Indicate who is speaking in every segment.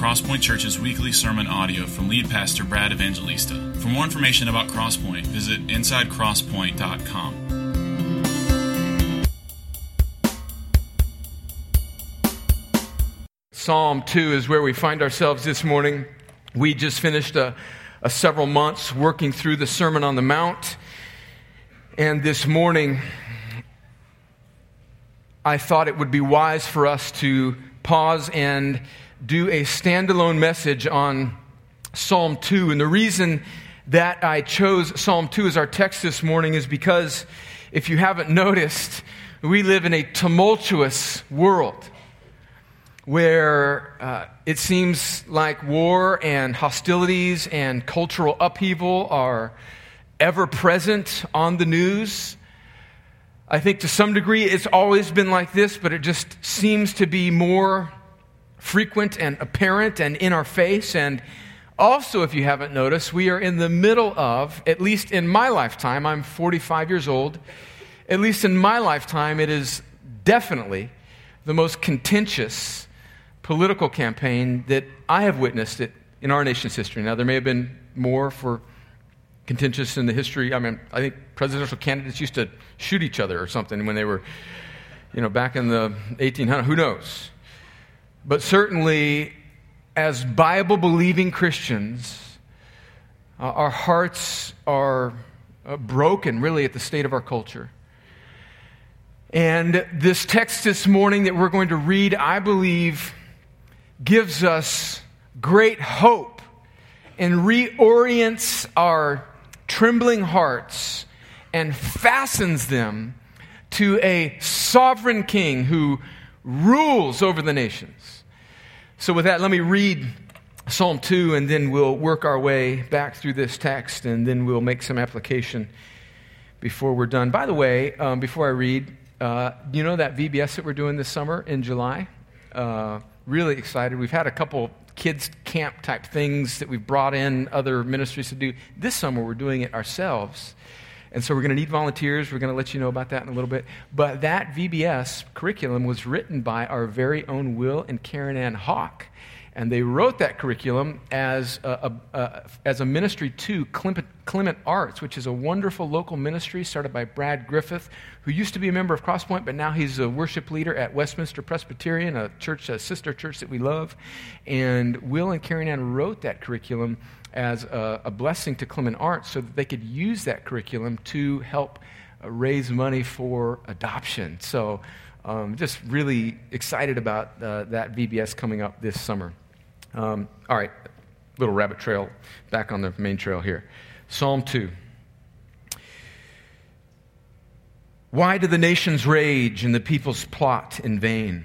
Speaker 1: Crosspoint Church's weekly sermon audio from lead pastor Brad Evangelista. For more information about Crosspoint, visit insidecrosspoint.com.
Speaker 2: Psalm 2 is where we find ourselves this morning. We just finished a, a several months working through the Sermon on the Mount. And this morning, I thought it would be wise for us to pause and do a standalone message on Psalm 2. And the reason that I chose Psalm 2 as our text this morning is because if you haven't noticed, we live in a tumultuous world where uh, it seems like war and hostilities and cultural upheaval are ever present on the news. I think to some degree it's always been like this, but it just seems to be more frequent and apparent and in our face. And also, if you haven't noticed, we are in the middle of, at least in my lifetime, I'm 45 years old, at least in my lifetime, it is definitely the most contentious political campaign that I have witnessed it in our nation's history. Now, there may have been more for contentious in the history. I mean, I think presidential candidates used to shoot each other or something when they were, you know, back in the 1800s. Who knows? But certainly, as Bible believing Christians, uh, our hearts are uh, broken, really, at the state of our culture. And this text this morning that we're going to read, I believe, gives us great hope and reorients our trembling hearts and fastens them to a sovereign king who rules over the nations. So, with that, let me read Psalm 2, and then we'll work our way back through this text, and then we'll make some application before we're done. By the way, um, before I read, uh, you know that VBS that we're doing this summer in July? Uh, really excited. We've had a couple kids camp type things that we've brought in other ministries to do. This summer, we're doing it ourselves. And so we're going to need volunteers. We're going to let you know about that in a little bit. But that VBS curriculum was written by our very own Will and Karen Ann Hawk. And they wrote that curriculum as a, a, a as a ministry to Clement, Clement, Arts, which is a wonderful local ministry started by Brad Griffith, who used to be a member of Crosspoint, but now he's a worship leader at Westminster Presbyterian, a church, a sister church that we love. And Will and Karen Ann wrote that curriculum as a, a blessing to Clement Arts so that they could use that curriculum to help uh, raise money for adoption. So, um, just really excited about uh, that VBS coming up this summer. Um, all right, little rabbit trail back on the main trail here. Psalm 2. Why do the nations rage and the peoples plot in vain?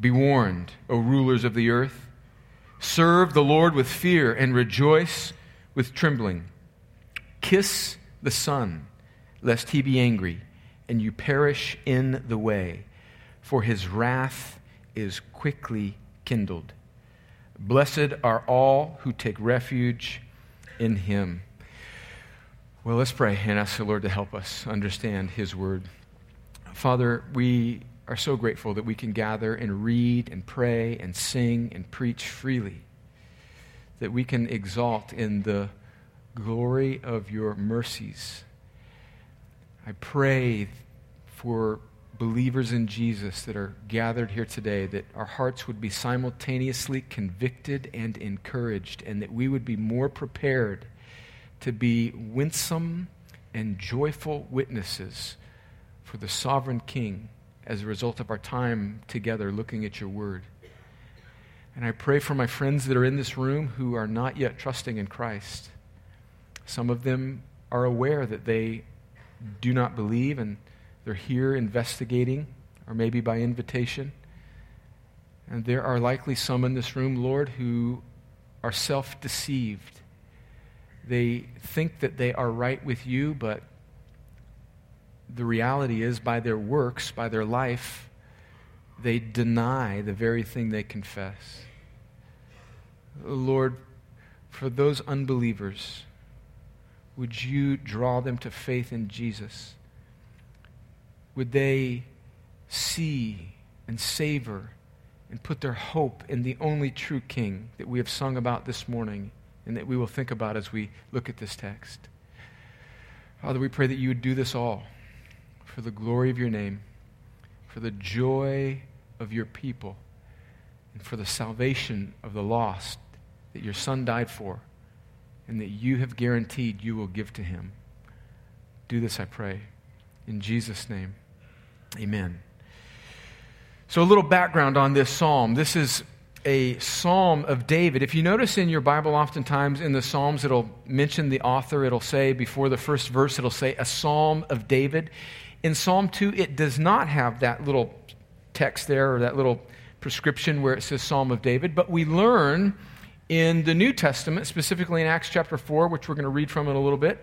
Speaker 2: be warned, O rulers of the earth. Serve the Lord with fear and rejoice with trembling. Kiss the Son, lest he be angry and you perish in the way, for his wrath is quickly kindled. Blessed are all who take refuge in him. Well, let's pray and ask the Lord to help us understand his word. Father, we are so grateful that we can gather and read and pray and sing and preach freely, that we can exalt in the glory of your mercies. I pray for believers in Jesus that are gathered here today, that our hearts would be simultaneously convicted and encouraged, and that we would be more prepared to be winsome and joyful witnesses for the sovereign King as a result of our time together looking at your word. And I pray for my friends that are in this room who are not yet trusting in Christ. Some of them are aware that they do not believe and they're here investigating, or maybe by invitation. And there are likely some in this room, Lord, who are self deceived. They think that they are right with you, but the reality is, by their works, by their life, they deny the very thing they confess. Lord, for those unbelievers, would you draw them to faith in Jesus? Would they see and savor and put their hope in the only true King that we have sung about this morning and that we will think about as we look at this text? Father, we pray that you would do this all for the glory of your name, for the joy of your people, and for the salvation of the lost that your Son died for and that you have guaranteed you will give to him. Do this, I pray. In Jesus' name, amen. So, a little background on this psalm. This is a psalm of David. If you notice in your Bible, oftentimes in the Psalms, it'll mention the author. It'll say, before the first verse, it'll say, a psalm of David. In Psalm 2, it does not have that little text there or that little prescription where it says Psalm of David, but we learn in the New Testament, specifically in Acts chapter 4, which we're going to read from in a little bit,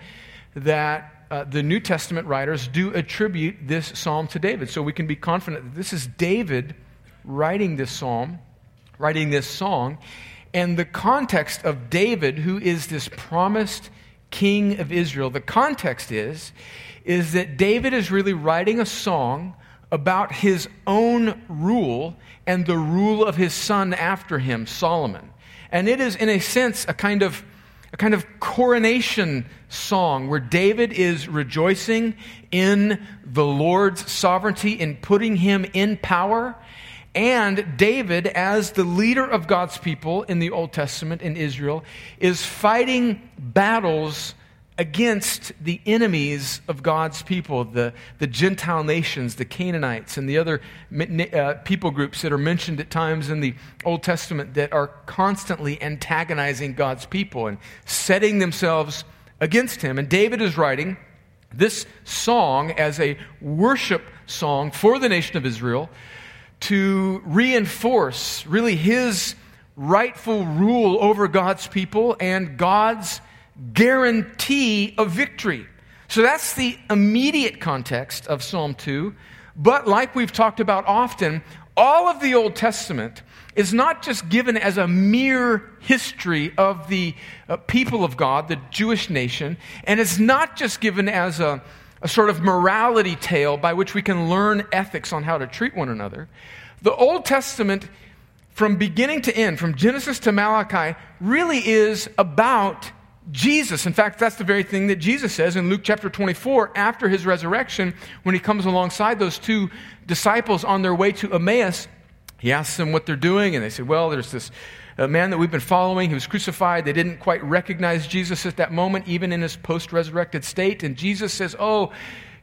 Speaker 2: that uh, the New Testament writers do attribute this psalm to David. So we can be confident that this is David writing this psalm, writing this song. And the context of David, who is this promised king of Israel, the context is, is that David is really writing a song about his own rule and the rule of his son after him, Solomon. And it is, in a sense, a kind of a kind of coronation song where David is rejoicing in the Lord's sovereignty in putting him in power. And David, as the leader of God's people in the Old Testament in Israel, is fighting battles against the enemies of God's people, the, the Gentile nations, the Canaanites, and the other uh, people groups that are mentioned at times in the Old Testament that are constantly antagonizing God's people and setting themselves against him. And David is writing this song as a worship song for the nation of Israel to reinforce really his rightful rule over God's people and God's guarantee of victory. So that's the immediate context of Psalm 2. But like we've talked about often, all of the Old Testament is not just given as a mere history of the uh, people of God, the Jewish nation, and it's not just given as a, a sort of morality tale by which we can learn ethics on how to treat one another. The Old Testament, from beginning to end, from Genesis to Malachi, really is about Jesus. In fact, that's the very thing that Jesus says in Luke chapter 24 after his resurrection when he comes alongside those two disciples on their way to Emmaus. He asks them what they're doing, and they say, Well, there's this uh, man that we've been following. He was crucified. They didn't quite recognize Jesus at that moment, even in his post resurrected state. And Jesus says, Oh,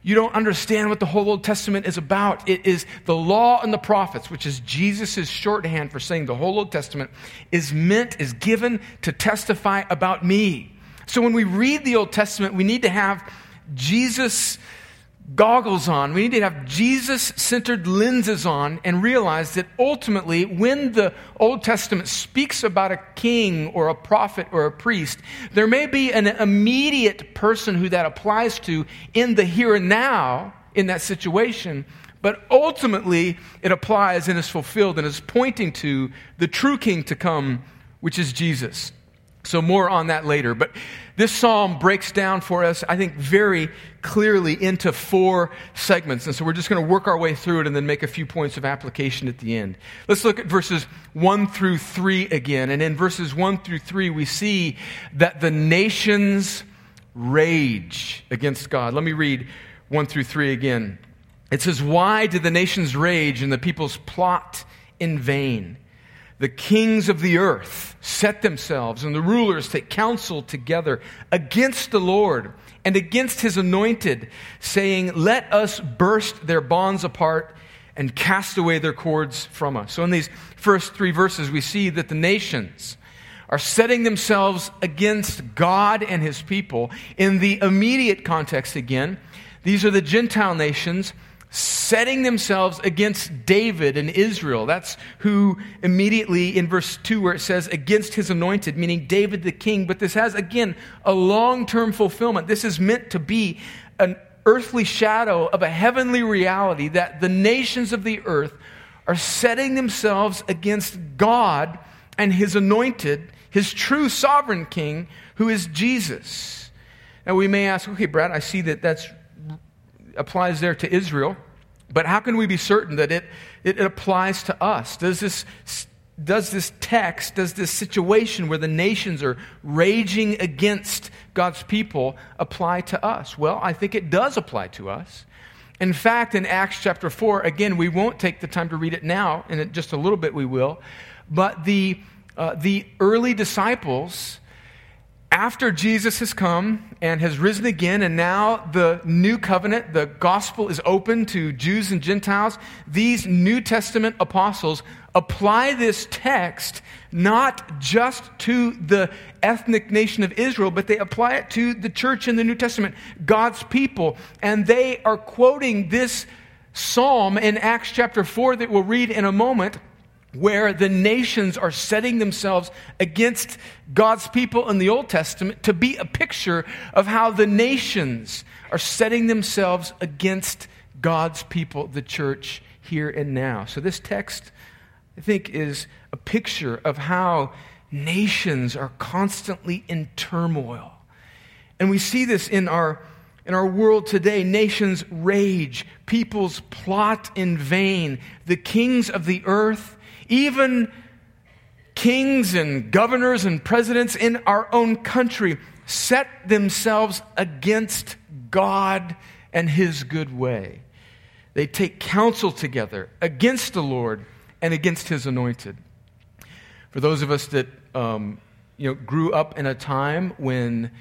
Speaker 2: you don't understand what the whole Old Testament is about. It is the law and the prophets, which is Jesus' shorthand for saying the whole Old Testament is meant, is given to testify about me. So when we read the Old Testament, we need to have Jesus goggles on. We need to have Jesus centered lenses on and realize that ultimately, when the Old Testament speaks about a king or a prophet or a priest, there may be an immediate person who that applies to in the here and now in that situation. But ultimately, it applies and is fulfilled and is pointing to the true king to come, which is Jesus. So, more on that later. But this psalm breaks down for us, I think, very clearly into four segments. And so, we're just going to work our way through it and then make a few points of application at the end. Let's look at verses 1 through 3 again. And in verses 1 through 3, we see that the nations rage against God. Let me read 1 through 3 again. It says, Why did the nations rage and the peoples plot in vain? The kings of the earth set themselves, and the rulers take counsel together against the Lord and against his anointed, saying, Let us burst their bonds apart and cast away their cords from us. So, in these first three verses, we see that the nations are setting themselves against God and his people. In the immediate context, again, these are the Gentile nations setting themselves against David and Israel. That's who immediately in verse 2 where it says against his anointed, meaning David the king. But this has, again, a long term fulfillment. This is meant to be an earthly shadow of a heavenly reality that the nations of the earth are setting themselves against God and his anointed, his true sovereign king, who is Jesus. Now we may ask, okay, Brad, I see that that's applies there to Israel, but how can we be certain that it, it, applies to us? Does this, does this text, does this situation where the nations are raging against God's people apply to us? Well, I think it does apply to us. In fact, in Acts chapter 4, again, we won't take the time to read it now, in just a little bit we will, but the, uh, the early disciples after Jesus has come and has risen again, and now the new covenant, the gospel is open to Jews and Gentiles, these New Testament apostles apply this text not just to the ethnic nation of Israel, but they apply it to the church in the New Testament, God's people. And they are quoting this psalm in Acts chapter 4 that we'll read in a moment where the nations are setting themselves against God's people in the Old Testament to be a picture of how the nations are setting themselves against God's people, the church, here and now. So, this text, I think, is a picture of how nations are constantly in turmoil. And we see this in our, in our world today. Nations rage, peoples plot in vain, the kings of the earth even kings and governors and presidents in our own country set themselves against God and his good way. They take counsel together against the Lord and against his anointed. For those of us that um, you know, grew up in a time when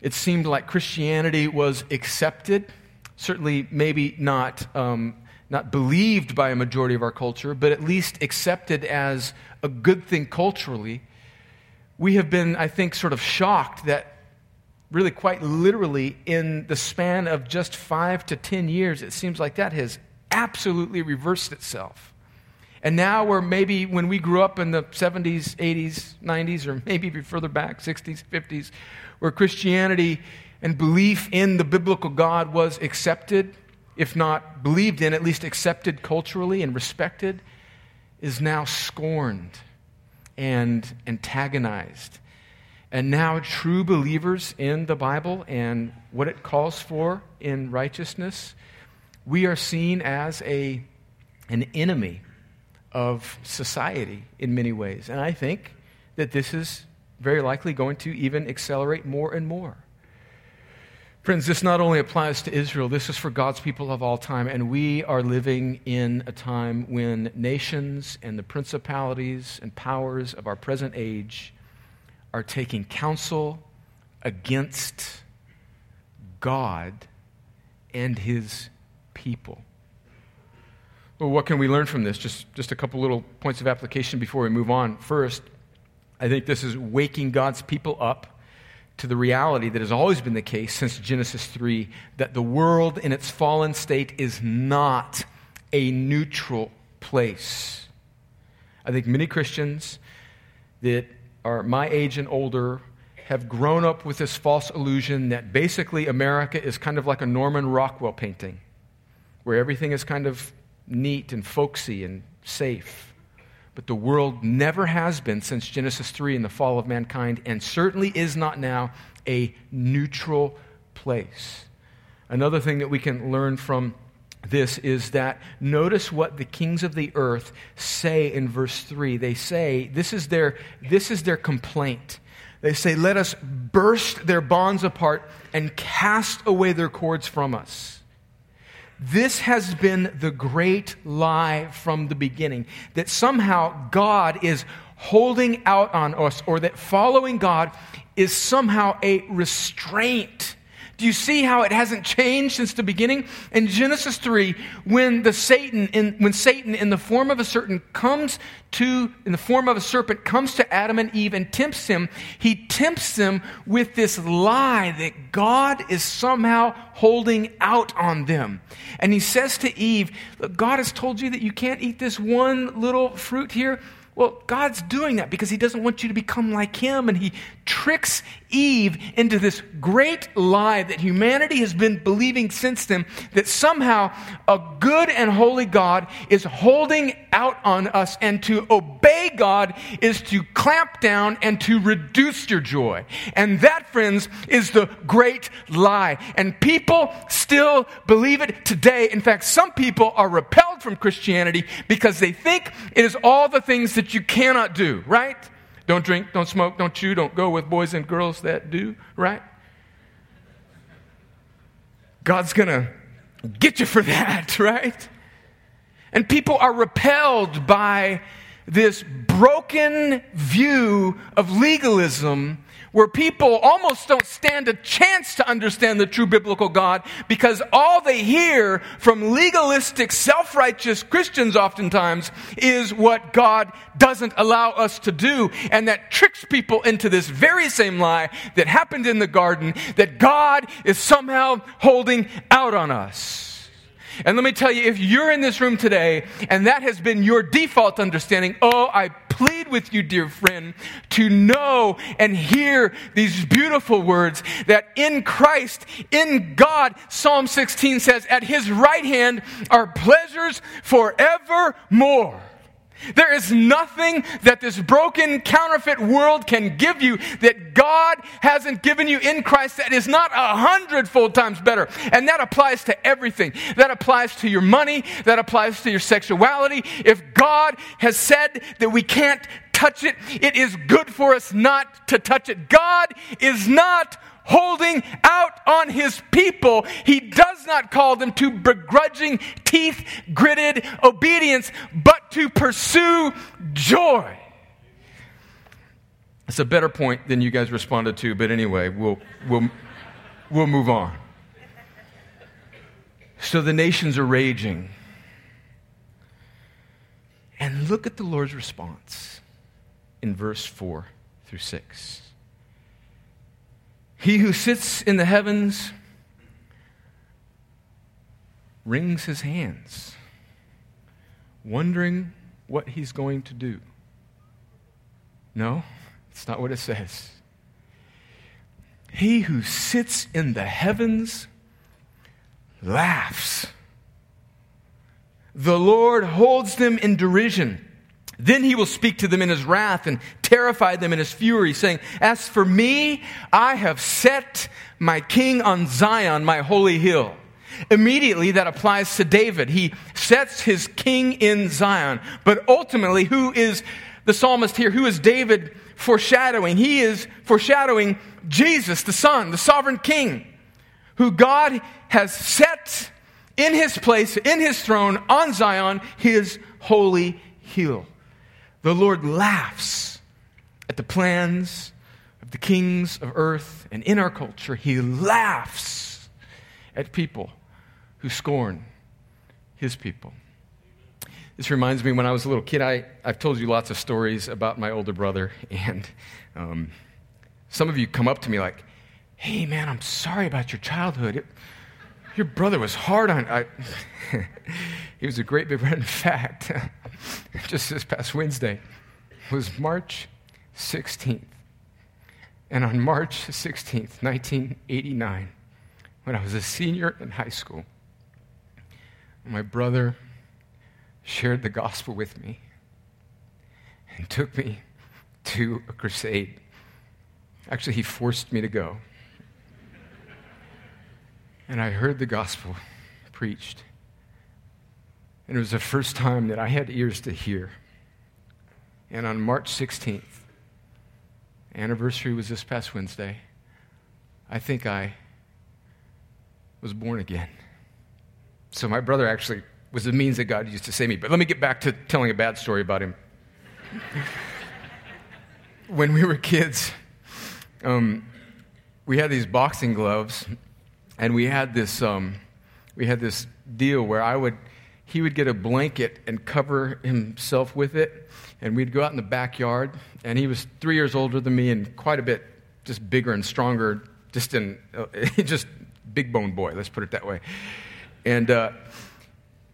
Speaker 2: it seemed like Christianity was accepted, certainly maybe not um, not believed by a majority of our culture, but at least accepted as a good thing culturally, we have been, I think, sort of shocked that really quite literally in the span of just five to ten years, it seems like that has absolutely reversed itself. And now we're maybe when we grew up in the 70s, 80s, 90s, or maybe even further back, 60s, 50s, where Christianity and belief in the biblical God was accepted if not believed in, at least accepted culturally and respected, is now scorned and antagonized. And now, true believers in the Bible and what it calls for in righteousness, we are seen as a, an enemy of society in many ways. And I think that this is very likely going to even accelerate more and more. Friends, this not only applies to Israel, this is for God's people of all time. And we are living in a time when nations and the principalities and powers of our present age are taking counsel against God and his people. Well, what can we learn from this? Just, just a couple little points of application before we move on. First, I think this is waking God's people up to the reality that has always been the case since Genesis 3 that the world in its fallen state is not a neutral place. I think many Christians that are my age and older have grown up with this false illusion that basically America is kind of like a Norman Rockwell painting, where everything is kind of neat and folksy and safe. But the world never has been since Genesis 3 and the fall of mankind, and certainly is not now a neutral place. Another thing that we can learn from this is that notice what the kings of the earth say in verse 3. They say, this is their, this is their complaint. They say, Let us burst their bonds apart and cast away their cords from us. This has been the great lie from the beginning that somehow God is holding out on us, or that following God is somehow a restraint do you see how it hasn't changed since the beginning? In Genesis 3, when the Satan in, when Satan in the form of a serpent comes to in the form of a serpent comes to Adam and Eve and tempts him, he tempts them with this lie that God is somehow holding out on them. And he says to Eve, God has told you that you can't eat this one little fruit here. Well, God's doing that because He doesn't want you to become like Him, and He tricks Eve into this great lie that humanity has been believing since then that somehow a good and holy God is holding out on us, and to obey God is to clamp down and to reduce your joy. And that, friends, is the great lie. And people still believe it today. In fact, some people are repelled from Christianity because they think it is all the things that you cannot do, right? Don't drink, don't smoke, don't chew, don't go with boys and girls that do, right? God's going to get you for that, right? And people are repelled by this broken view of legalism where people almost don't stand a chance to understand the true biblical God because all they hear from legalistic, self righteous Christians oftentimes is what God doesn't allow us to do. And that tricks people into this very same lie that happened in the garden that God is somehow holding out on us. And let me tell you, if you're in this room today and that has been your default understanding, oh, I plead with you, dear friend, to know and hear these beautiful words that in Christ, in God, Psalm 16 says, at his right hand are pleasures forevermore. There is nothing that this broken, counterfeit world can give you that God hasn't given you in Christ that is not a hundredfold times better. And that applies to everything. That applies to your money. That applies to your sexuality. If God has said that we can't touch it, it is good for us not to touch it. God is not holding out on his people. He does not call them to begrudging, teeth gritted obedience, but to pursue joy. It's a better point than you guys responded to, but anyway, we'll, we'll, we'll move on. So the nations are raging. And look at the Lord's response in verse 4 through 6. He who sits in the heavens wrings his hands, wondering what he's going to do. No, it's not what it says. He who sits in the heavens laughs. The Lord holds them in derision. Then he will speak to them in his wrath and terrify them in his fury, saying, As for me, I have set my king on Zion, my holy hill. Immediately, that applies to David. He sets his king in Zion. But ultimately, who is the psalmist here? Who is David foreshadowing? He is foreshadowing Jesus, the Son, the sovereign king, who God has set in his place, in his throne, on Zion, his holy hill. The Lord laughs at the plans of the kings of earth, and in our culture, He laughs at people who scorn His people. This reminds me when I was a little kid, I, I've told you lots of stories about my older brother, and um, some of you come up to me like, hey man, I'm sorry about your childhood. It, your brother was hard on. I, he was a great big brother. In fact, just this past Wednesday was March 16th. And on March 16th, 1989, when I was a senior in high school, my brother shared the gospel with me and took me to a crusade. Actually, he forced me to go. And I heard the gospel preached. And it was the first time that I had ears to hear. And on March 16th, anniversary was this past Wednesday, I think I was born again. So my brother actually was the means that God used to save me. But let me get back to telling a bad story about him. when we were kids, um, we had these boxing gloves, and we had this um, we had this deal where I would he would get a blanket and cover himself with it, and we'd go out in the backyard. And he was three years older than me and quite a bit just bigger and stronger, just in uh, just big bone boy. Let's put it that way. And uh,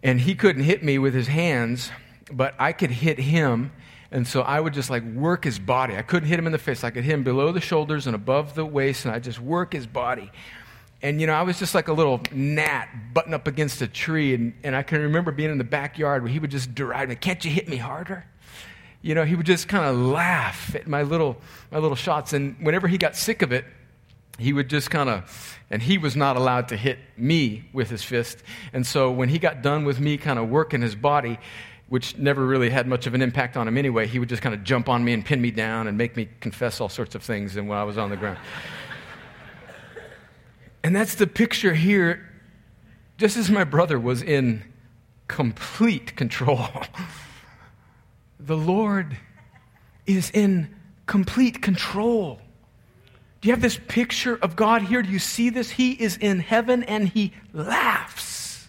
Speaker 2: and he couldn't hit me with his hands, but I could hit him and so I would just like work his body. I couldn't hit him in the face. I could hit him below the shoulders and above the waist, and I just work his body. And, you know, I was just like a little gnat button up against a tree. And, and I can remember being in the backyard where he would just deride me, Can't you hit me harder? You know, he would just kind of laugh at my little, my little shots. And whenever he got sick of it, he would just kind of, and he was not allowed to hit me with his fist. And so when he got done with me kind of working his body, which never really had much of an impact on him anyway. He would just kind of jump on me and pin me down and make me confess all sorts of things and when I was on the ground. And that's the picture here, just as my brother was in complete control. the Lord is in complete control. Do you have this picture of God here? Do you see this? He is in heaven and he laughs.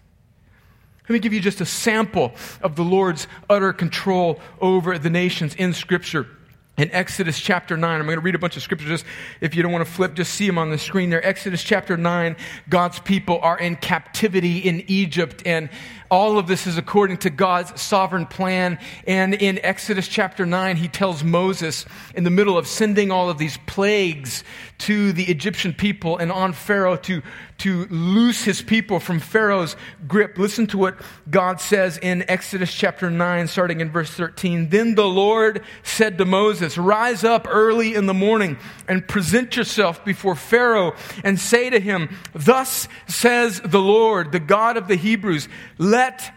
Speaker 2: Let me give you just a sample of the Lord's utter control over the nations in Scripture. In Exodus chapter 9, I'm going to read a bunch of scriptures. Just if you don't want to flip, just see them on the screen there. Exodus chapter 9, God's people are in captivity in Egypt, and all of this is according to God's sovereign plan. And in Exodus chapter 9, he tells Moses, in the middle of sending all of these plagues to the Egyptian people and on Pharaoh to, to loose his people from Pharaoh's grip. Listen to what God says in Exodus chapter 9, starting in verse 13. Then the Lord said to Moses, Rise up early in the morning and present yourself before Pharaoh and say to him, Thus says the Lord, the God of the Hebrews, let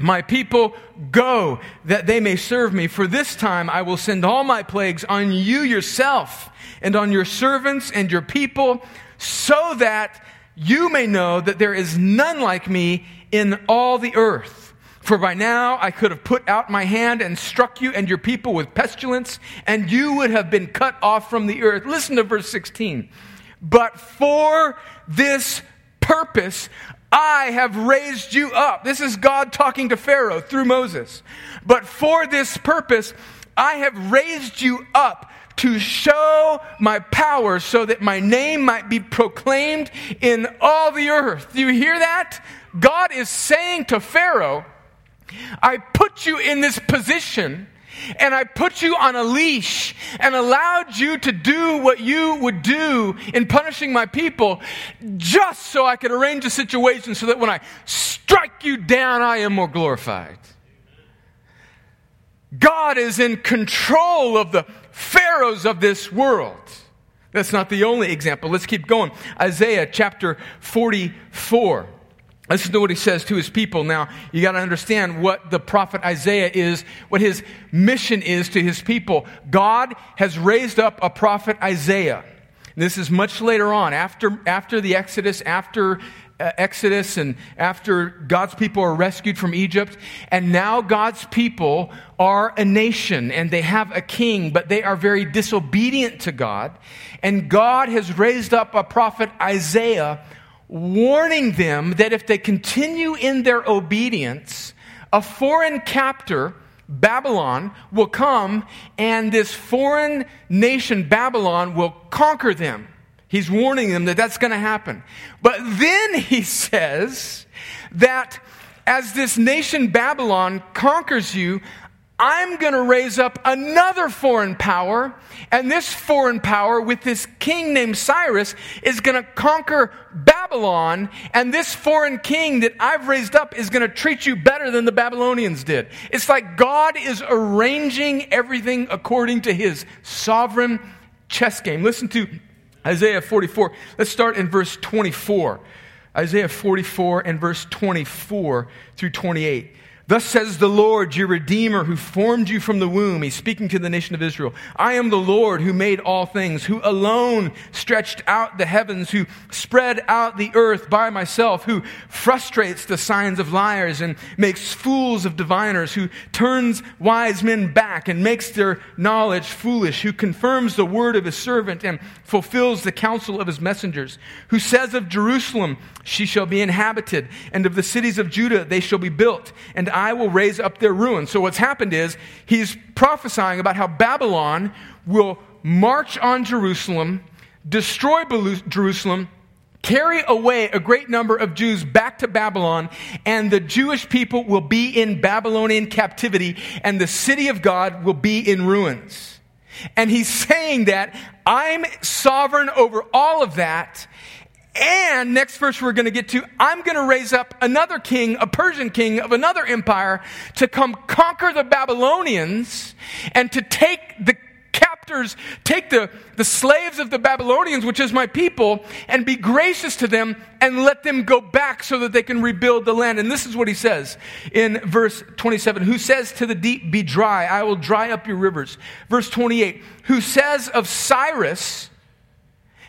Speaker 2: my people go that they may serve me. For this time I will send all my plagues on you yourself and on your servants and your people, so that you may know that there is none like me in all the earth. For by now I could have put out my hand and struck you and your people with pestilence, and you would have been cut off from the earth. Listen to verse 16. But for this purpose I have raised you up. This is God talking to Pharaoh through Moses. But for this purpose, I have raised you up to show my power so that my name might be proclaimed in all the earth. Do you hear that? God is saying to Pharaoh, I put you in this position and I put you on a leash and allowed you to do what you would do in punishing my people just so I could arrange a situation so that when I strike you down, I am more glorified. God is in control of the pharaohs of this world. That's not the only example. Let's keep going. Isaiah chapter 44. Listen to what he says to his people. Now, you got to understand what the prophet Isaiah is, what his mission is to his people. God has raised up a prophet Isaiah. This is much later on, after, after the Exodus, after uh, Exodus, and after God's people are rescued from Egypt. And now God's people are a nation and they have a king, but they are very disobedient to God. And God has raised up a prophet Isaiah warning them that if they continue in their obedience, a foreign captor, Babylon, will come and this foreign nation, Babylon, will conquer them. He's warning them that that's going to happen. But then he says that as this nation, Babylon, conquers you, I'm going to raise up another foreign power, and this foreign power, with this king named Cyrus, is going to conquer Babylon, and this foreign king that I've raised up is going to treat you better than the Babylonians did. It's like God is arranging everything according to his sovereign chess game. Listen to Isaiah 44. Let's start in verse 24. Isaiah 44 and verse 24 through 28. Thus says the Lord, your Redeemer, who formed you from the womb. He's speaking to the nation of Israel. I am the Lord who made all things, who alone stretched out the heavens, who spread out the earth by myself, who frustrates the signs of liars and makes fools of diviners, who turns wise men back and makes their knowledge foolish, who confirms the word of his servant and fulfills the counsel of his messengers, who says of Jerusalem, she shall be inhabited, and of the cities of Judah, they shall be built, and I will raise up their ruins. So, what's happened is he's prophesying about how Babylon will march on Jerusalem, destroy Jerusalem, carry away a great number of Jews back to Babylon, and the Jewish people will be in Babylonian captivity, and the city of God will be in ruins. And he's saying that I'm sovereign over all of that, and next verse we're going to get to, I'm going to raise up another king, a Persian king of another empire, to come conquer the Babylonians and to take the captors, take the, the slaves of the Babylonians, which is my people, and be gracious to them and let them go back so that they can rebuild the land. And this is what he says in verse 27 Who says to the deep, Be dry, I will dry up your rivers. Verse 28 Who says of Cyrus,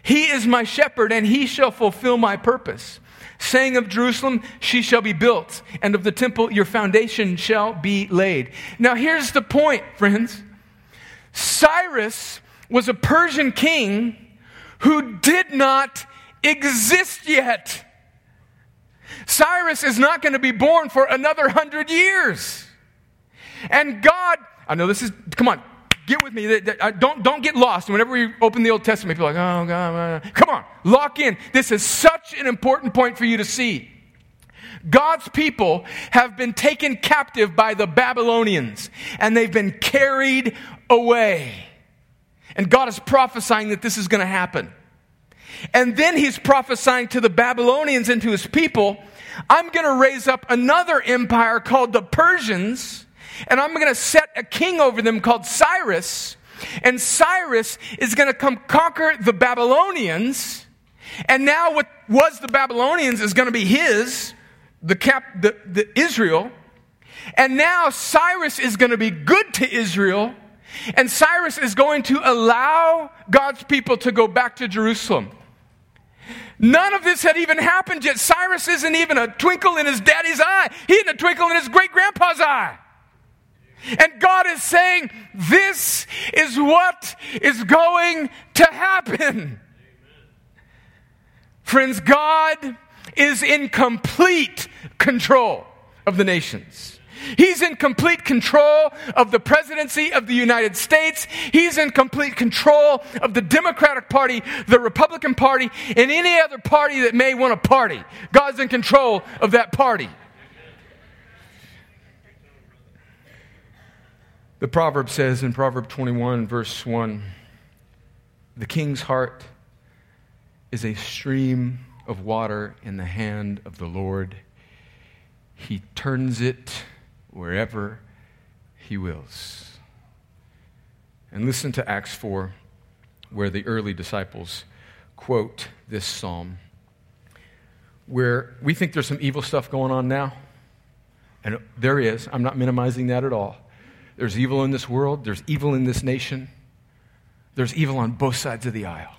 Speaker 2: he is my shepherd, and he shall fulfill my purpose. Saying of Jerusalem, she shall be built, and of the temple, your foundation shall be laid. Now, here's the point, friends Cyrus was a Persian king who did not exist yet. Cyrus is not going to be born for another hundred years. And God, I know this is, come on, Get with me. Don't, don't get lost. Whenever we open the Old Testament, people are like, oh, God. Come on, lock in. This is such an important point for you to see. God's people have been taken captive by the Babylonians and they've been carried away. And God is prophesying that this is going to happen. And then he's prophesying to the Babylonians and to his people I'm going to raise up another empire called the Persians and I'm going to set a king over them called Cyrus. And Cyrus is going to come conquer the Babylonians. And now what was the Babylonians is going to be his, the cap, the, the Israel. And now Cyrus is going to be good to Israel. And Cyrus is going to allow God's people to go back to Jerusalem. None of this had even happened yet. Cyrus isn't even a twinkle in his daddy's eye. He isn't a twinkle in his great grandpa's eye. And God is saying, This is what is going to happen. Friends, God is in complete control of the nations. He's in complete control of the presidency of the United States. He's in complete control of the Democratic Party, the Republican Party, and any other party that may want to party. God's in control of that party. The proverb says in Proverb 21, verse 1 The king's heart is a stream of water in the hand of the Lord. He turns it wherever he wills. And listen to Acts 4, where the early disciples quote this psalm, where we think there's some evil stuff going on now. And there is. I'm not minimizing that at all. There's evil in this world, there's evil in this nation, there's evil on both sides of the aisle.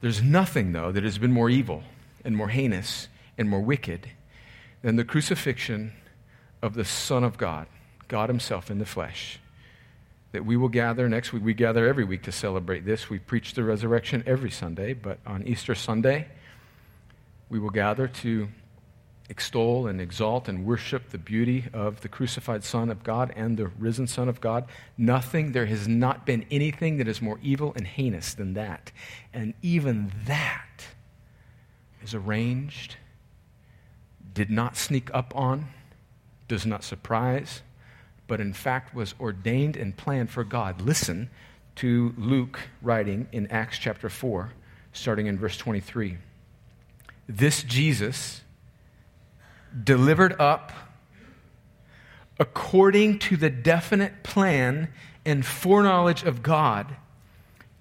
Speaker 2: There's nothing, though, that has been more evil and more heinous and more wicked than the crucifixion of the Son of God, God Himself in the flesh. That we will gather next week. We gather every week to celebrate this. We preach the resurrection every Sunday, but on Easter Sunday, we will gather to extol and exalt and worship the beauty of the crucified Son of God and the risen Son of God. Nothing, there has not been anything that is more evil and heinous than that. And even that is arranged, did not sneak up on, does not surprise, but in fact was ordained and planned for God. Listen to Luke writing in Acts chapter 4, starting in verse 23. This Jesus delivered up according to the definite plan and foreknowledge of God,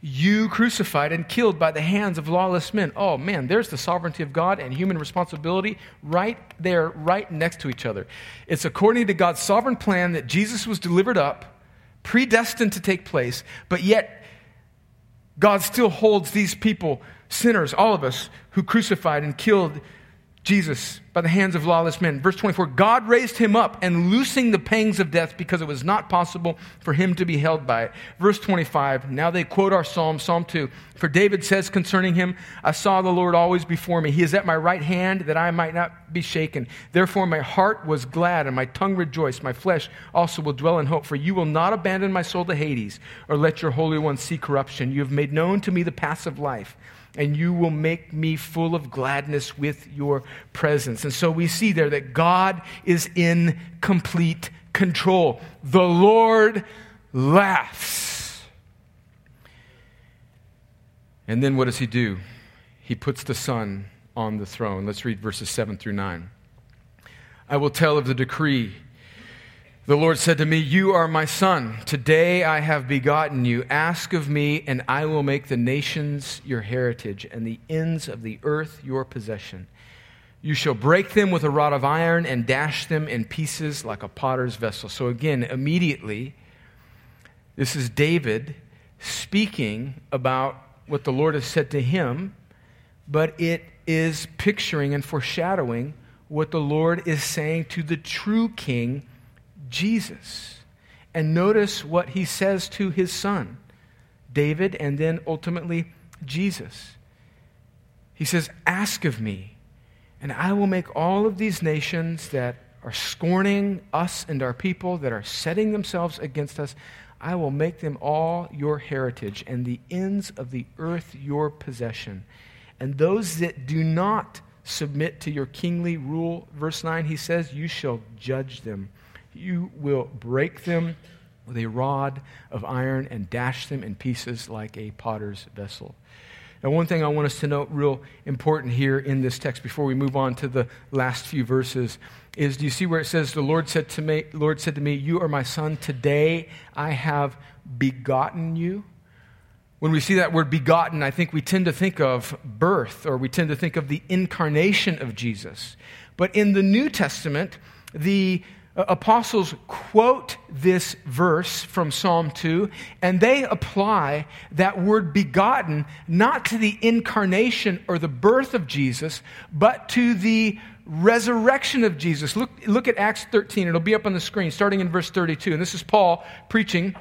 Speaker 2: you crucified and killed by the hands of lawless men. Oh man, there's the sovereignty of God and human responsibility right there, right next to each other. It's according to God's sovereign plan that Jesus was delivered up, predestined to take place, but yet God still holds these people, sinners, all of us, who crucified and killed Jesus by the hands of lawless men. Verse 24 God raised him up and loosing the pangs of death because it was not possible for him to be held by it. Verse 25 Now they quote our psalm, Psalm 2. For David says concerning him, I saw the Lord always before me. He is at my right hand that I might not be shaken. Therefore my heart was glad and my tongue rejoiced. My flesh also will dwell in hope. For you will not abandon my soul to Hades or let your Holy One see corruption. You have made known to me the paths of life and you will make me full of gladness with your presence. And so we see there that God is in complete control. The Lord laughs. And then what does he do? He puts the Son on the throne. Let's read verses 7 through 9. I will tell of the decree. The Lord said to me, You are my son. Today I have begotten you. Ask of me, and I will make the nations your heritage, and the ends of the earth your possession. You shall break them with a rod of iron and dash them in pieces like a potter's vessel. So, again, immediately, this is David speaking about what the Lord has said to him, but it is picturing and foreshadowing what the Lord is saying to the true king Jesus. And notice what he says to his son, David, and then ultimately Jesus. He says, Ask of me, and I will make all of these nations that are scorning us and our people, that are setting themselves against us, I will make them all your heritage, and the ends of the earth your possession. And those that do not submit to your kingly rule, verse 9, he says, You shall judge them you will break them with a rod of iron and dash them in pieces like a potter's vessel. Now, one thing I want us to note, real important here in this text before we move on to the last few verses, is do you see where it says, The Lord said to me, Lord said to me, You are my son, today I have begotten you? When we see that word begotten, I think we tend to think of birth or we tend to think of the incarnation of Jesus. But in the New Testament, the apostles quote this verse from Psalm 2, and they apply that word begotten not to the incarnation or the birth of Jesus, but to the resurrection of Jesus. Look, look at Acts 13. It'll be up on the screen, starting in verse 32. And this is Paul preaching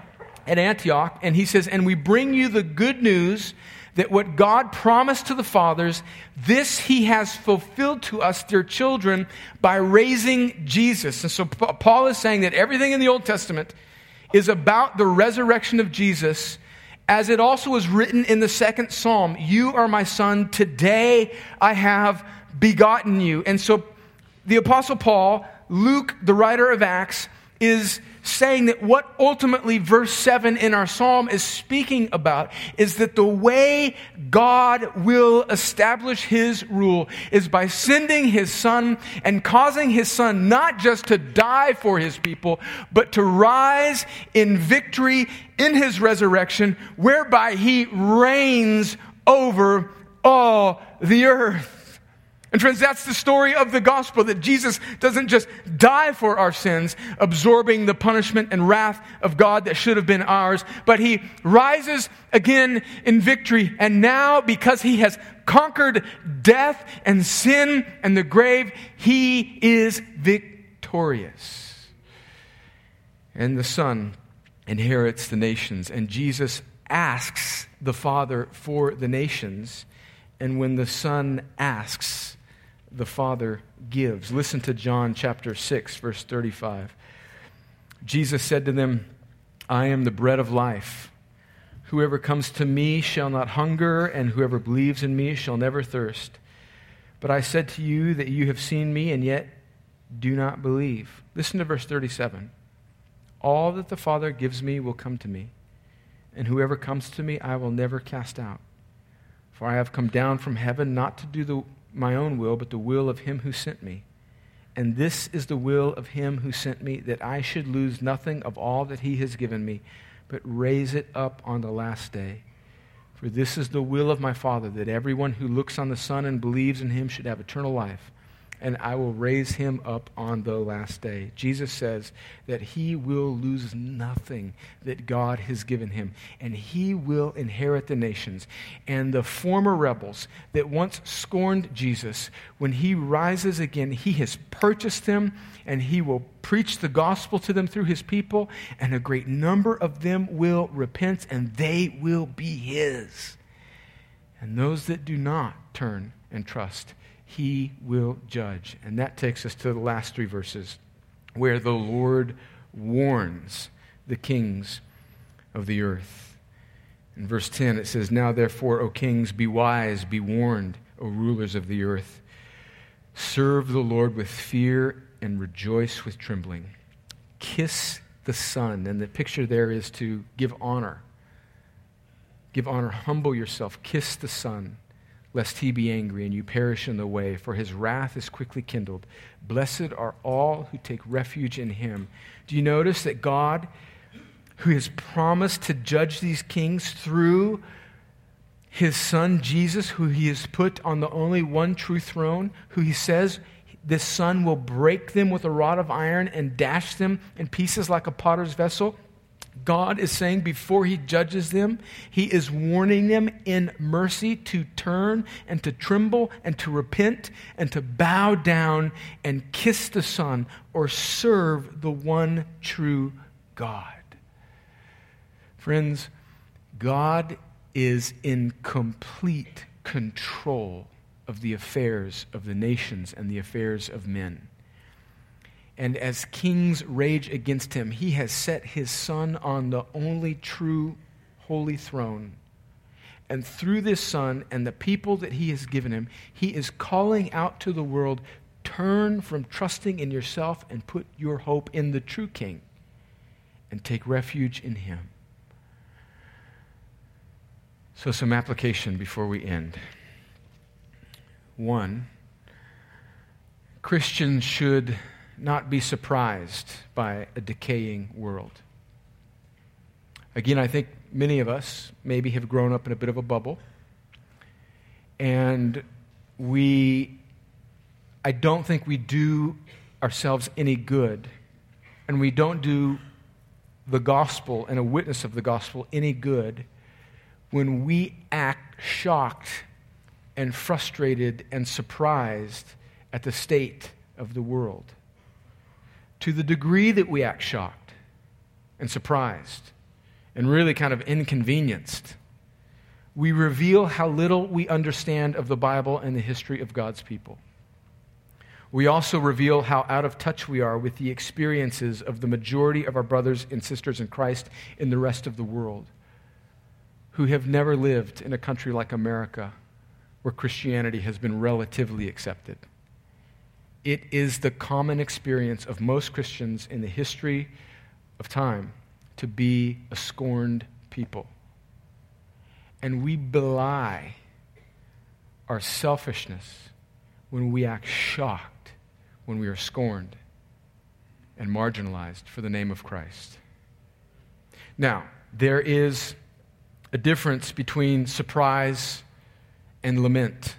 Speaker 2: at Antioch, and he says, And we bring you the good news that what God promised to the fathers, this he has fulfilled to us, dear children, by raising Jesus. And so Paul is saying that everything in the Old Testament is about the resurrection of Jesus, as it also was written in the second psalm You are my son, today I have begotten you. And so the Apostle Paul, Luke, the writer of Acts, is saying that what ultimately verse 7 in our psalm is speaking about is that the way God will establish his rule is by sending his son and causing his son not just to die for his people, but to rise in victory in his resurrection, whereby he reigns over all the earth. And friends, that's the story of the gospel that Jesus doesn't just die for our sins, absorbing the punishment and wrath of God that should have been ours, but he rises again in victory. And now, because he has conquered death and sin and the grave, he is victorious. And the Son inherits the nations, and Jesus asks the Father for the nations. And when the Son asks, the Father gives. Listen to John chapter 6, verse 35. Jesus said to them, I am the bread of life. Whoever comes to me shall not hunger, and whoever believes in me shall never thirst. But I said to you that you have seen me, and yet do not believe. Listen to verse 37. All that the Father gives me will come to me, and whoever comes to me I will never cast out. For I have come down from heaven not to do the my own will, but the will of him who sent me. And this is the will of him who sent me, that I should lose nothing of all that he has given me, but raise it up on the last day. For this is the will of my Father, that everyone who looks on the Son and believes in him should have eternal life and I will raise him up on the last day. Jesus says that he will lose nothing that God has given him, and he will inherit the nations. And the former rebels that once scorned Jesus, when he rises again, he has purchased them, and he will preach the gospel to them through his people, and a great number of them will repent, and they will be his. And those that do not turn and trust, he will judge. And that takes us to the last three verses where the Lord warns the kings of the earth. In verse 10, it says, Now therefore, O kings, be wise, be warned, O rulers of the earth. Serve the Lord with fear and rejoice with trembling. Kiss the Son. And the picture there is to give honor. Give honor, humble yourself, kiss the Son lest he be angry and you perish in the way, for his wrath is quickly kindled. Blessed are all who take refuge in him. Do you notice that God, who has promised to judge these kings through his son Jesus, who he has put on the only one true throne, who he says this son will break them with a rod of iron and dash them in pieces like a potter's vessel? God is saying before he judges them, he is warning them in mercy to turn and to tremble and to repent and to bow down and kiss the Son or serve the one true God. Friends, God is in complete control of the affairs of the nations and the affairs of men. And as kings rage against him, he has set his son on the only true holy throne. And through this son and the people that he has given him, he is calling out to the world turn from trusting in yourself and put your hope in the true king and take refuge in him. So, some application before we end. One, Christians should not be surprised by a decaying world. Again, I think many of us maybe have grown up in a bit of a bubble. And we, I don't think we do ourselves any good. And we don't do the gospel and a witness of the gospel any good when we act shocked and frustrated and surprised at the state of the world to the degree that we act shocked and surprised and really kind of inconvenienced, we reveal how little we understand of the Bible and the history of God's people. We also reveal how out of touch we are with the experiences of the majority of our brothers and sisters in Christ in the rest of the world who have never lived in a country like America where Christianity has been relatively accepted. It is the common experience of most Christians in the history of time to be a scorned people. And we belie our selfishness when we act shocked when we are scorned and marginalized for the name of Christ. Now, there is a difference between surprise and lament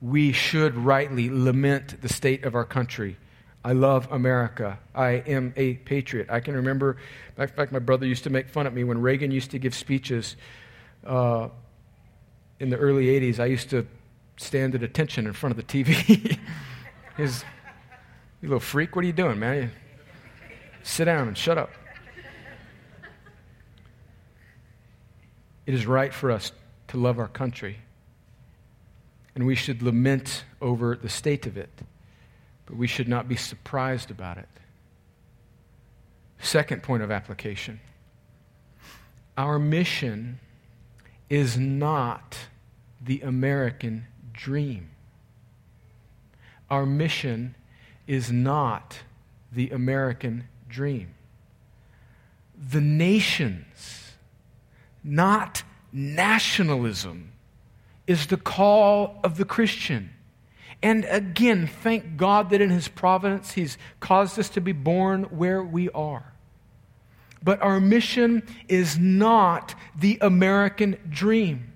Speaker 2: we should rightly lament the state of our country. I love America. I am a patriot. I can remember, in fact, my brother used to make fun of me when Reagan used to give speeches uh, in the early 80s. I used to stand at attention in front of the TV. His, you little freak, what are you doing, man? You sit down and shut up. It is right for us to love our country and we should lament over the state of it, but we should not be surprised about it. Second point of application our mission is not the American dream. Our mission is not the American dream. The nations, not nationalism is the call of the Christian. And again, thank God that in His providence He's caused us to be born where we are. but our mission is not the American dream.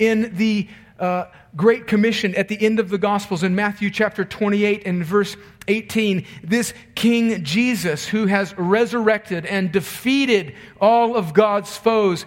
Speaker 2: In the uh, Great Commission at the end of the Gospels in Matthew chapter 28 and verse 18, this King Jesus, who has resurrected and defeated all of God's foes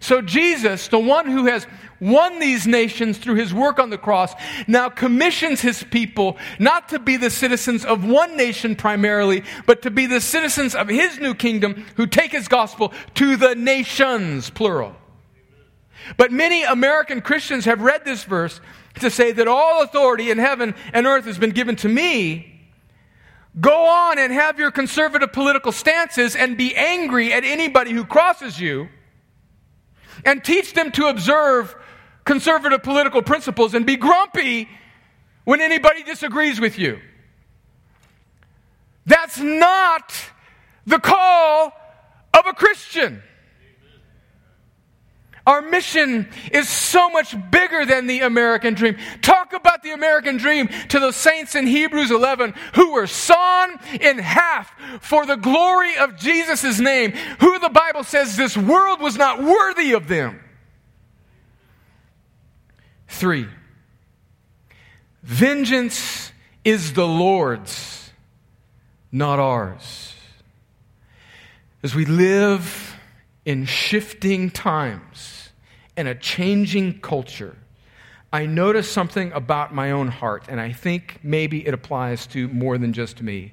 Speaker 2: So Jesus, the one who has won these nations through his work on the cross, now commissions his people not to be the citizens of one nation primarily, but to be the citizens of his new kingdom who take his gospel to the nations, plural. But many American Christians have read this verse to say that all authority in heaven and earth has been given to me. Go on and have your conservative political stances and be angry at anybody who crosses you and teach them to observe conservative political principles and be grumpy when anybody disagrees with you. That's not the call of a Christian. Our mission is so much bigger than the American dream. Talk about the American dream to the saints in Hebrews 11 who were sawn in half for the glory of Jesus' name, who the Bible says this world was not worthy of them. Three, vengeance is the Lord's, not ours. As we live in shifting times and a changing culture, I notice something about my own heart, and I think maybe it applies to more than just me.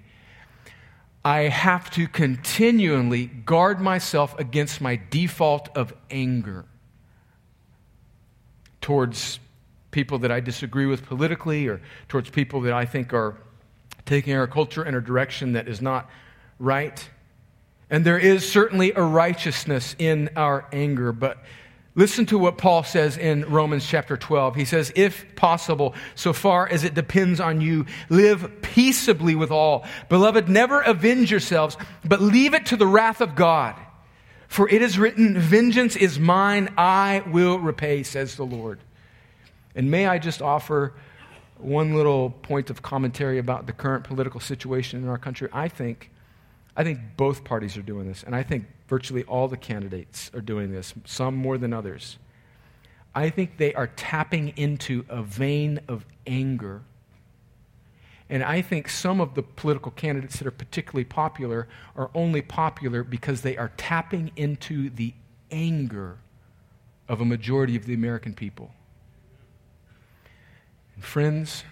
Speaker 2: I have to continually guard myself against my default of anger towards people that I disagree with politically or towards people that I think are taking our culture in a direction that is not right. And there is certainly a righteousness in our anger, but listen to what Paul says in Romans chapter 12. He says, If possible, so far as it depends on you, live peaceably with all. Beloved, never avenge yourselves, but leave it to the wrath of God. For it is written, Vengeance is mine, I will repay, says the Lord. And may I just offer one little point of commentary about the current political situation in our country? I think, I think both parties are doing this, and I think virtually all the candidates are doing this, some more than others. I think they are tapping into a vein of anger. And I think some of the political candidates that are particularly popular are only popular because they are tapping into the anger of a majority of the American people. And friends,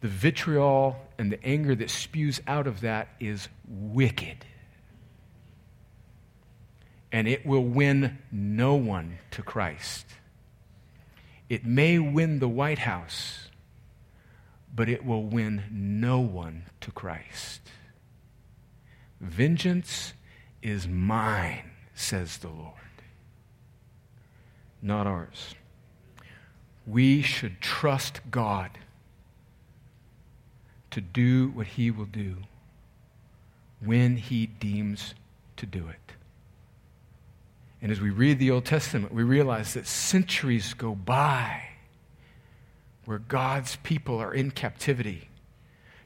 Speaker 2: the vitriol and the anger that spews out of that is wicked. And it will win no one to Christ. It may win the White House, but it will win no one to Christ. Vengeance is mine, says the Lord, not ours we should trust God to do what He will do when He deems to do it. And as we read the Old Testament, we realize that centuries go by where God's people are in captivity.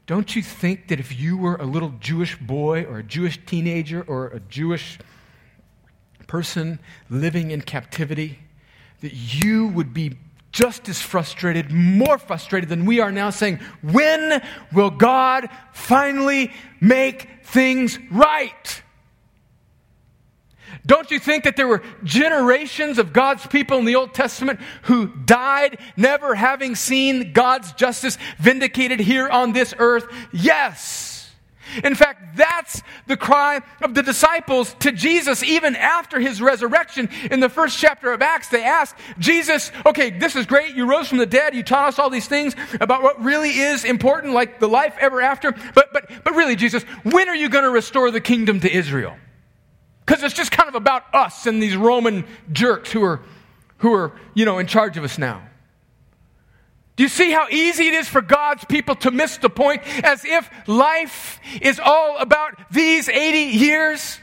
Speaker 2: Don't you think that if you were a little Jewish boy or a Jewish teenager or a Jewish person living in captivity, that you would be just as frustrated, more frustrated than we are now, saying, When will God finally make things right? Don't you think that there were generations of God's people in the Old Testament who died never having seen God's justice vindicated here on this earth? Yes. In fact, that's the cry of the disciples to Jesus even after his resurrection. In the first chapter of Acts, they ask Jesus, okay, this is great. You rose from the dead. You taught us all these things about what really is important, like the life ever after. But, but, but really, Jesus, when are you going to restore the kingdom to Israel? Because it's just kind of about us and these Roman jerks who are, who are, you know, in charge of us now. Do you see how easy it is for God's people to miss the point as if life is all about these 80 years?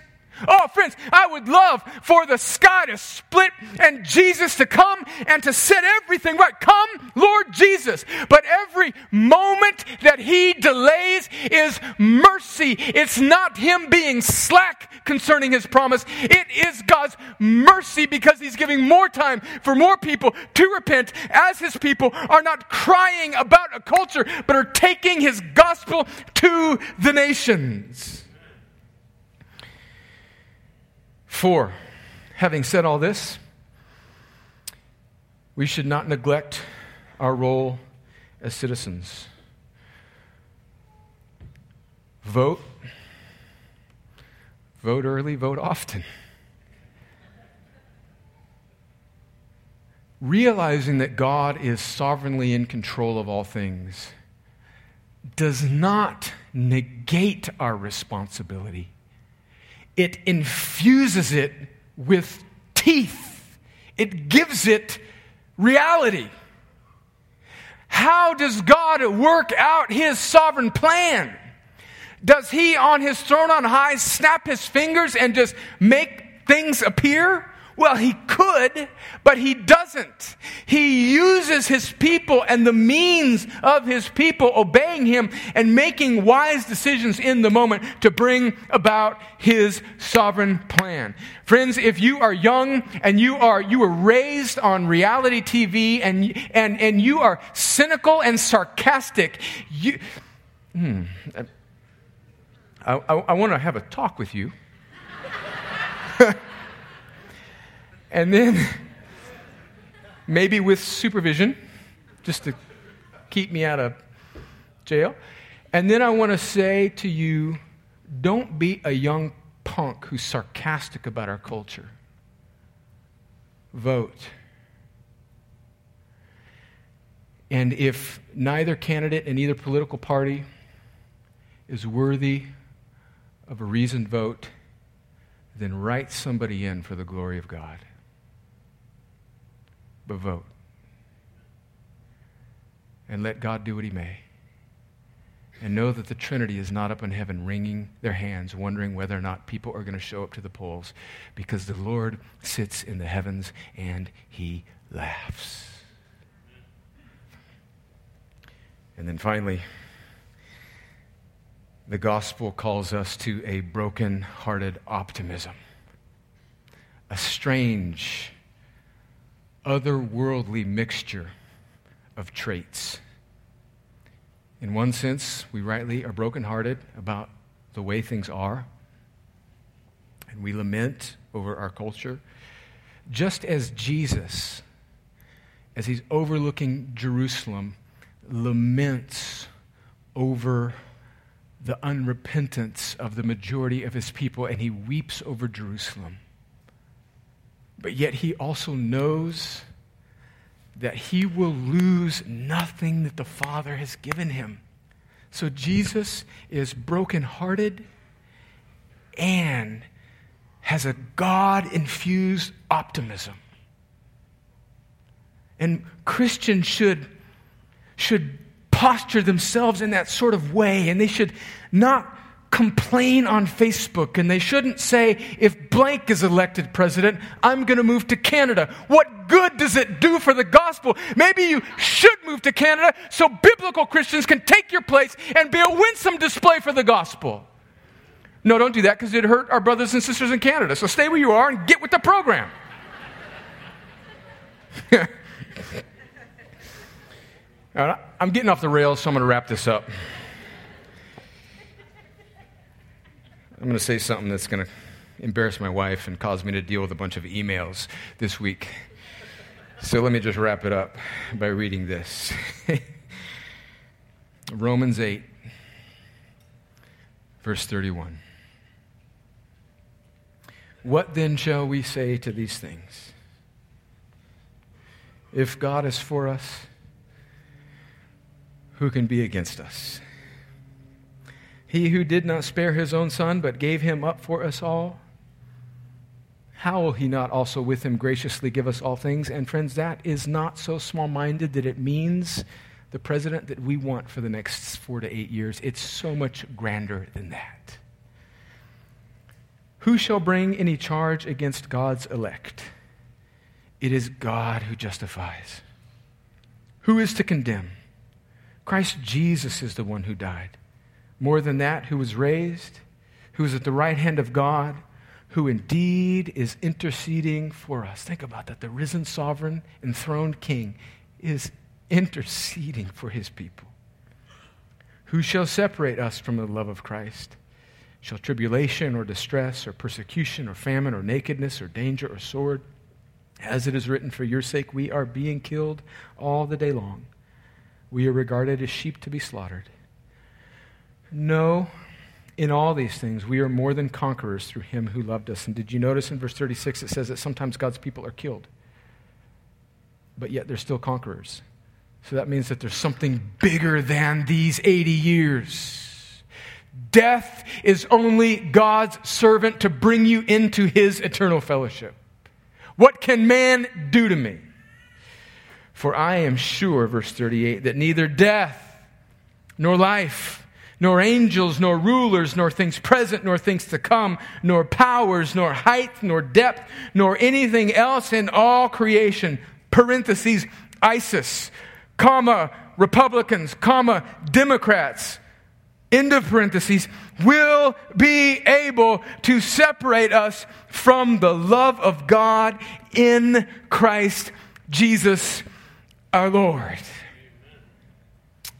Speaker 2: Oh, friends, I would love for the sky to split and Jesus to come and to set everything right. Come, Lord Jesus. But every moment that He delays is mercy. It's not Him being slack concerning His promise. It is God's mercy because He's giving more time for more people to repent as His people are not crying about a culture, but are taking His gospel to the nations. Four, having said all this, we should not neglect our role as citizens. Vote. Vote early, vote often. Realizing that God is sovereignly in control of all things does not negate our responsibility it infuses it with teeth, it gives it reality. How does God work out his sovereign plan? Does he on his throne on high snap his fingers and just make things appear? Well, he could, but he doesn't. He uses his people and the means of his people obeying him and making wise decisions in the moment to bring about his sovereign plan. Friends, if you are young and you are, you were raised on reality TV and, and, and you are cynical and sarcastic, you, hmm, I, I, I want to have a talk with you. And then, maybe with supervision, just to keep me out of jail. And then I want to say to you don't be a young punk who's sarcastic about our culture. Vote. And if neither candidate in either political party is worthy of a reasoned vote, then write somebody in for the glory of God but vote. And let God do what He may. And know that the Trinity is not up in heaven wringing their hands, wondering whether or not people are going to show up to the polls, because the Lord sits in the heavens and He laughs. And then finally, the gospel calls us to a broken hearted optimism, a strange otherworldly mixture of traits. In one sense, we rightly are brokenhearted about the way things are, and we lament over our culture, just as Jesus, as he's overlooking Jerusalem, laments over the unrepentance of the majority of his people, and he weeps over Jerusalem. But yet he also knows that he will lose nothing that the Father has given him. So Jesus is brokenhearted and has a God infused optimism. And Christians should, should posture themselves in that sort of way, and they should not complain on Facebook and they shouldn't say, if blank is elected president, I'm going to move to Canada. What good does it do for the gospel? Maybe you should move to Canada so biblical Christians can take your place and be a winsome display for the gospel. No, don't do that because it hurt our brothers and sisters in Canada. So stay where you are and get with the program. I'm getting off the rails, so I'm going to wrap this up. I'm going to say something that's going to embarrass my wife and cause me to deal with a bunch of emails this week. So let me just wrap it up by reading this Romans 8, verse 31. What then shall we say to these things? If God is for us, who can be against us? He who did not spare his own son, but gave him up for us all, how will he not also with him graciously give us all things? And friends, that is not so small minded that it means the president that we want for the next four to eight years. It's so much grander than that. Who shall bring any charge against God's elect? It is God who justifies. Who is to condemn? Christ Jesus is the one who died. More than that, who was raised, who is at the right hand of God, who indeed is interceding for us. Think about that. The risen sovereign, enthroned king is interceding for his people. Who shall separate us from the love of Christ? Shall tribulation or distress or persecution or famine or nakedness or danger or sword? As it is written, For your sake we are being killed all the day long. We are regarded as sheep to be slaughtered. No, in all these things, we are more than conquerors through him who loved us. And did you notice in verse 36 it says that sometimes God's people are killed, but yet they're still conquerors? So that means that there's something bigger than these 80 years. Death is only God's servant to bring you into his eternal fellowship. What can man do to me? For I am sure, verse 38, that neither death nor life, nor angels, nor rulers, nor things present, nor things to come, nor powers, nor height, nor depth, nor anything else in all creation, parentheses, ISIS, comma, Republicans, comma, Democrats, end of parentheses, will be able to separate us from the love of God in Christ Jesus our Lord.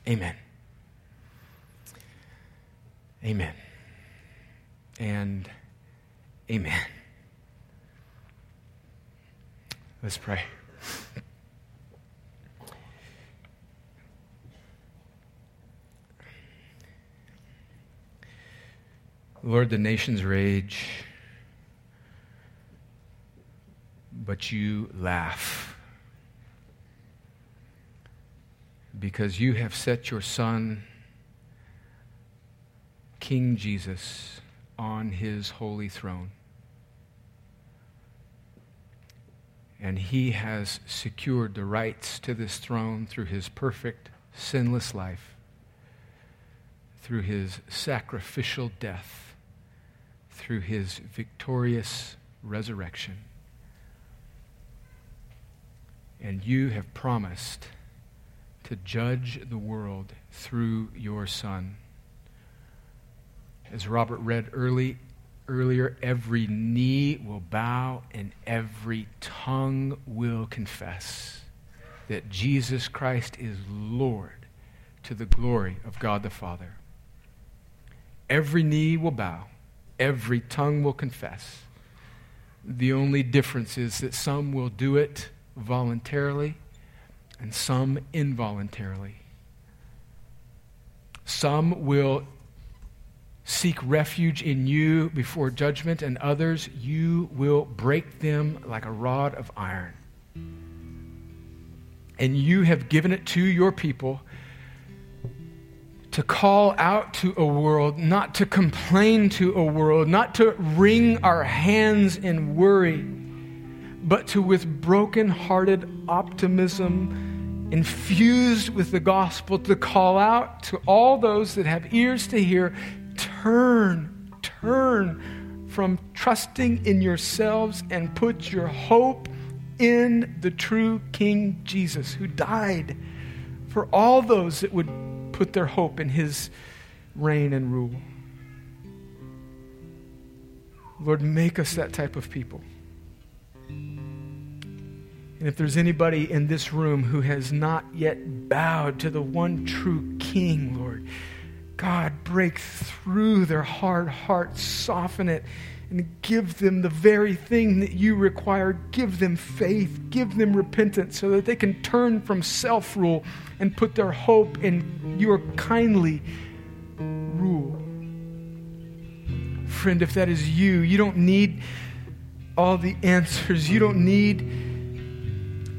Speaker 2: Amen. Amen. And amen. Let's pray. Lord, the nations rage, but you laugh. Because you have set your Son, King Jesus, on his holy throne. And he has secured the rights to this throne through his perfect, sinless life, through his sacrificial death through his victorious resurrection. And you have promised to judge the world through your Son. As Robert read early, earlier, every knee will bow and every tongue will confess that Jesus Christ is Lord to the glory of God the Father. Every knee will bow every tongue will confess. The only difference is that some will do it voluntarily and some involuntarily. Some will seek refuge in you before judgment, and others you will break them like a rod of iron. And you have given it to your people to call out to a world, not to complain to a world, not to wring our hands in worry, but to, with broken-hearted optimism, infused with the gospel, to call out to all those that have ears to hear turn, turn from trusting in yourselves and put your hope in the true King Jesus who died for all those that would put their hope in his reign and rule. Lord, make us that type of people. And if there's anybody in this room who has not yet bowed to the one true King, Lord, God, break through their hard hearts, soften it, and give them the very thing that you require. Give them faith, give them repentance so that they can turn from self rule and put their hope in your kindly rule. Friend, if that is you, you don't need all the answers. You don't need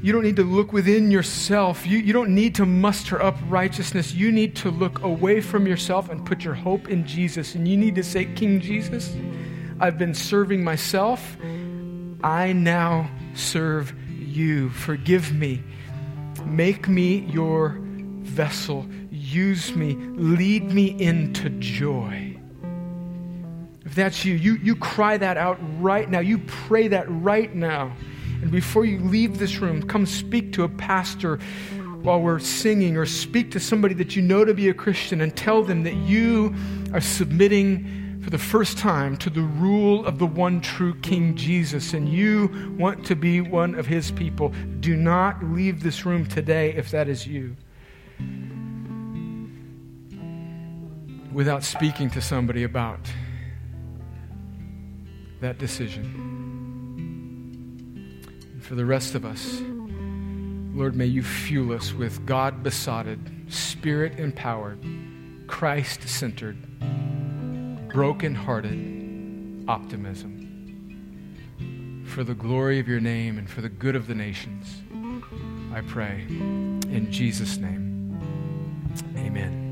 Speaker 2: you don't need to look within yourself. You, you don't need to muster up righteousness. You need to look away from yourself and put your hope in Jesus. And you need to say, King Jesus, I've been serving myself I now serve you. Forgive me. Make me your vessel. Use me. Lead me into joy. If that's you, you, you cry that out right now. You pray that right now. And before you leave this room, come speak to a pastor while we're singing, or speak to somebody that you know to be a Christian and tell them that you are submitting for the first time to the rule of the one true King Jesus, and you want to be one of his people. Do not leave this room today if that is you. Without speaking to somebody about that decision for the rest of us, Lord, may you fuel us with God besotted, spirit empowered, Christ centered, broken hearted optimism. For the glory of your name and for the good of the nations, I pray. In Jesus' name, amen.